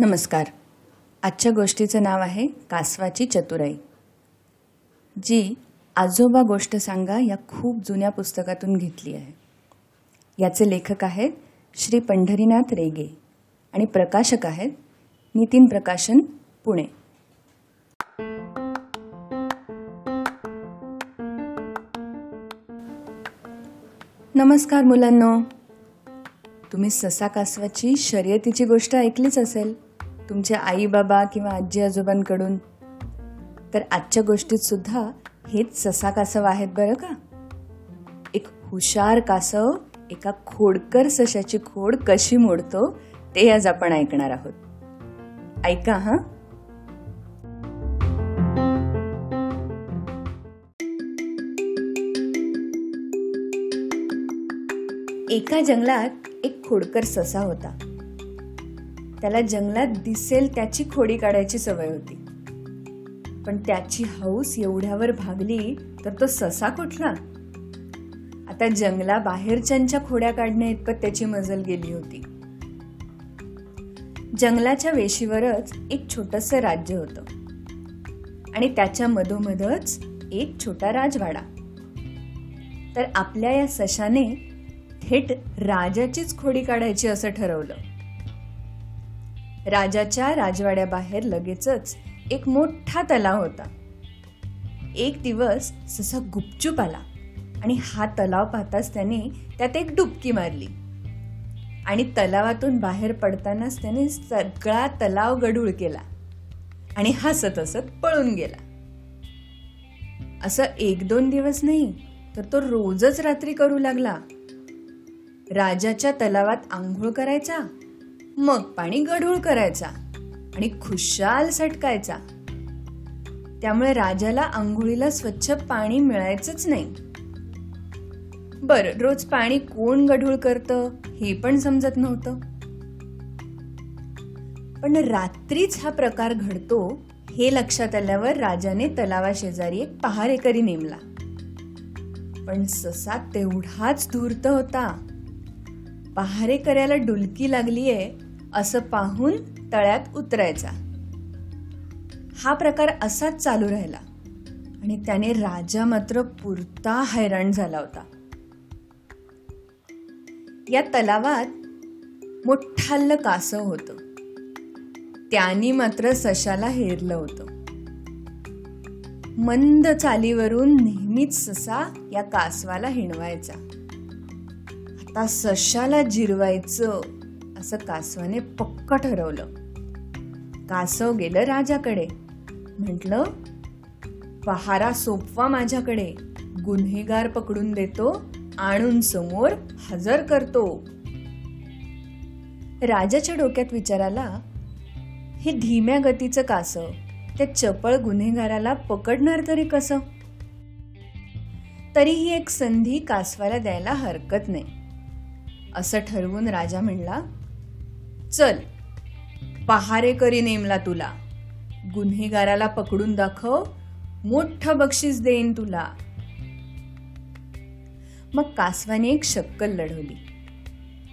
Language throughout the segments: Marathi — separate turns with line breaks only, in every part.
नमस्कार. आजच्या गोष्टीचं नाव आहे कासवाची चतुराई. जी आजोबा गोष्ट सांगा या खूप जुन्या पुस्तकातून घेतली आहे. याचे लेखक आहेत श्री पंढरीनाथ रेगे आणि प्रकाशक आहेत नितीन प्रकाशन पुणे. नमस्कार मुलांनो. तुम्ही ससा कासवाची शर्यतीची गोष्ट ऐकलीच असेल. तुमच्या आई बाबा किंवा आजी आजोबांकडून तर आजच्या गोष्टीत सुद्धा हेच ससा कासव आहेत बरं का? एक हुशार कासव एका खोडकर सशाची खोड कशी मोडतो ते आज आपण ऐकणार आहोत. ऐका हा? एका जंगलात एक खोडकर ससा होता. त्याला जंगलात दिसेल त्याची खोडी काढायची सवय होती. पण त्याची हौस एवढ्यावर भागली तर तो ससा कुठला? आता जंगला बाहेरच्यांच्या खोड्या काढण्या इतपत त्याची मजल गेली होती. जंगलाच्या वेशीवरच एक छोटस राज्य होतं. आणि त्याच्या मधोमधच एक छोटा राजवाडा. तर आपल्या या सशाने थेट राजाचीच खोडी काढायची असं ठरवलं. राजाच्या राजवाड्याबाहेर लगेचच एक मोठा तलाव होता. एक दिवस ससा गुपचूप आला आणि हा तलाव पाहताच त्याने त्यात एक डुबकी मारली. आणि तलावातून बाहेर पडतानाच त्याने सगळा तलाव गढूळ केला आणि हसत हसत पळून गेला. असं एक दोन दिवस नाही तर तो रोजच रात्री करू लागला. राजाच्या तलावात आंघोळ करायचा मग पाणी गढूळ करायचा आणि खुशाल सटकायचा. त्यामुळे राजाला आंघोळीला स्वच्छ पाणी मिळायचंच नाही. बर रोज पाणी कोण गढूळ करतं हे पण समजत नव्हतं. पण रात्रीच हा प्रकार घडतो हे लक्षात आल्यावर राजाने तलावाशेजारी एक पहारेकरी नेमला. पण ससा तेवढाच धूर्त होता. पहारेकऱ्याला डुलकी लागलीये असं पाहून तळ्यात उतरायचा. हा प्रकार असाच चालू राहिला आणि त्याने राजा मात्र पुरता हैराण झाला होता. या तलावात मोठाल्ल कासव होतं. त्यांनी मात्र सशाला हेरलं होतं. मंद चालीवरून नेहमीच ससा या कासवाला हिणवायचा. आता सशाला जिरवायचं असं कासवाने पक्क ठरवलं. कासव गेलं राजाकडे. म्हटलं पहारा सोपवा माझ्याकडे. गुन्हेगार पकडून देतो आणून समोर हजर करतो. राजाच्या डोक्यात विचाराला हे धीम्या गतीचं कासव त्या चपळ गुन्हेगाराला पकडणार तरी कसं? तरीही एक संधी कासवाला द्यायला हरकत नाही. असं ठरवून राजा म्हणला चल पहारेकरी नेमला तुला. गुन्हेगाराला पकडून दाखव मोठं बक्षीस देईन तुला. मग कासवाने एक शक्कल लढवली.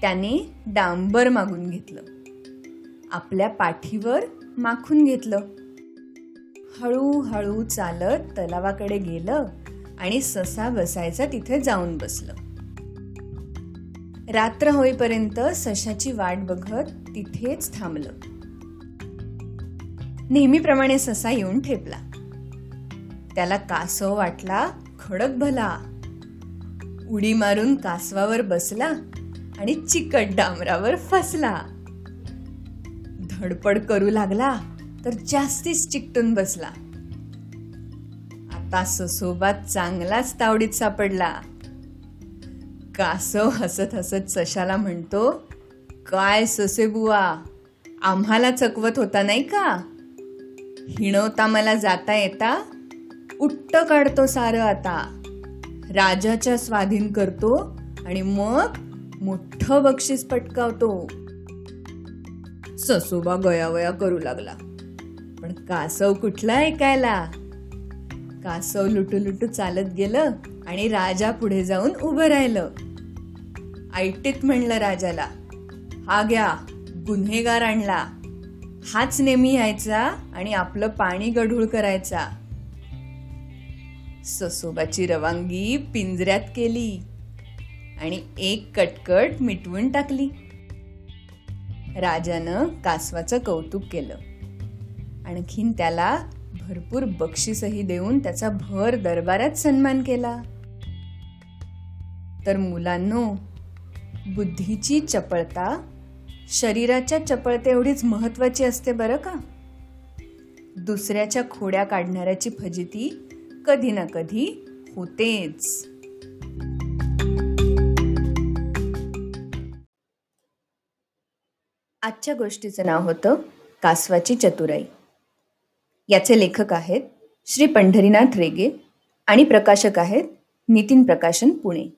त्याने डांबर मागून घेतलं. आपल्या पाठीवर माखून घेतलं. हळूहळू चालत तलावाकडे गेलं आणि ससा बसायचा तिथे जाऊन बसलं. रात्र होईपर्यंत सशाची वाट बघत तिथेच थांबलं. नेहमीप्रमाणे ससा येऊन ठेपला. त्याला कासव वाटला खडक भला. उडी मारून कासवावर बसला आणि चिकट डांबरावर फसला. धडपड करू लागला तर जास्तीच चिकटून बसला. आता ससोबा चांगलाच तावडीत सापडला. कासव हसत हसत सशाला म्हणतो काय ससे बुवा आम्हाला चकवत होता नाही का? हिणवता मला जाता येता? उट्ट काढतो सारं आता. राजाच्या स्वाधीन करतो आणि मग मोठं बक्षीस पटकावतो. ससोबा गयावया करू लागला. पण कासव कुठला ऐकायला? कासव लुटू लुटू चालत गेलं आणि राजा पुढे जाऊन उभं राहिलं. ऐटीत म्हणलं राजाला हा घ्या गुन्हेगार आणला. हाच नेहमी यायचा आणि आपलं पाणी गढूळ करायचा. ससोबाची रवांगी पिंजऱ्यात केली आणि एक कटकट मिटवून टाकली. राजानं कासवाचं कौतुक केलं. आणखीन त्याला भरपूर बक्षीसही देऊन त्याचा भर दरबारात सन्मान केला. तर मुलांनो बुद्धीची चपळता शरीराच्या चपळते एवढीच महत्वाची असते बरं का? दुसऱ्याच्या खोड्या काढणाऱ्याची फजिती कधी ना कधी होतेच. आजच्या गोष्टीचं नाव होतं कासवाची चतुराई. याचे लेखक आहेत श्री पंढरीनाथ रेगे आणि प्रकाशक आहेत नितीन प्रकाशन पुणे.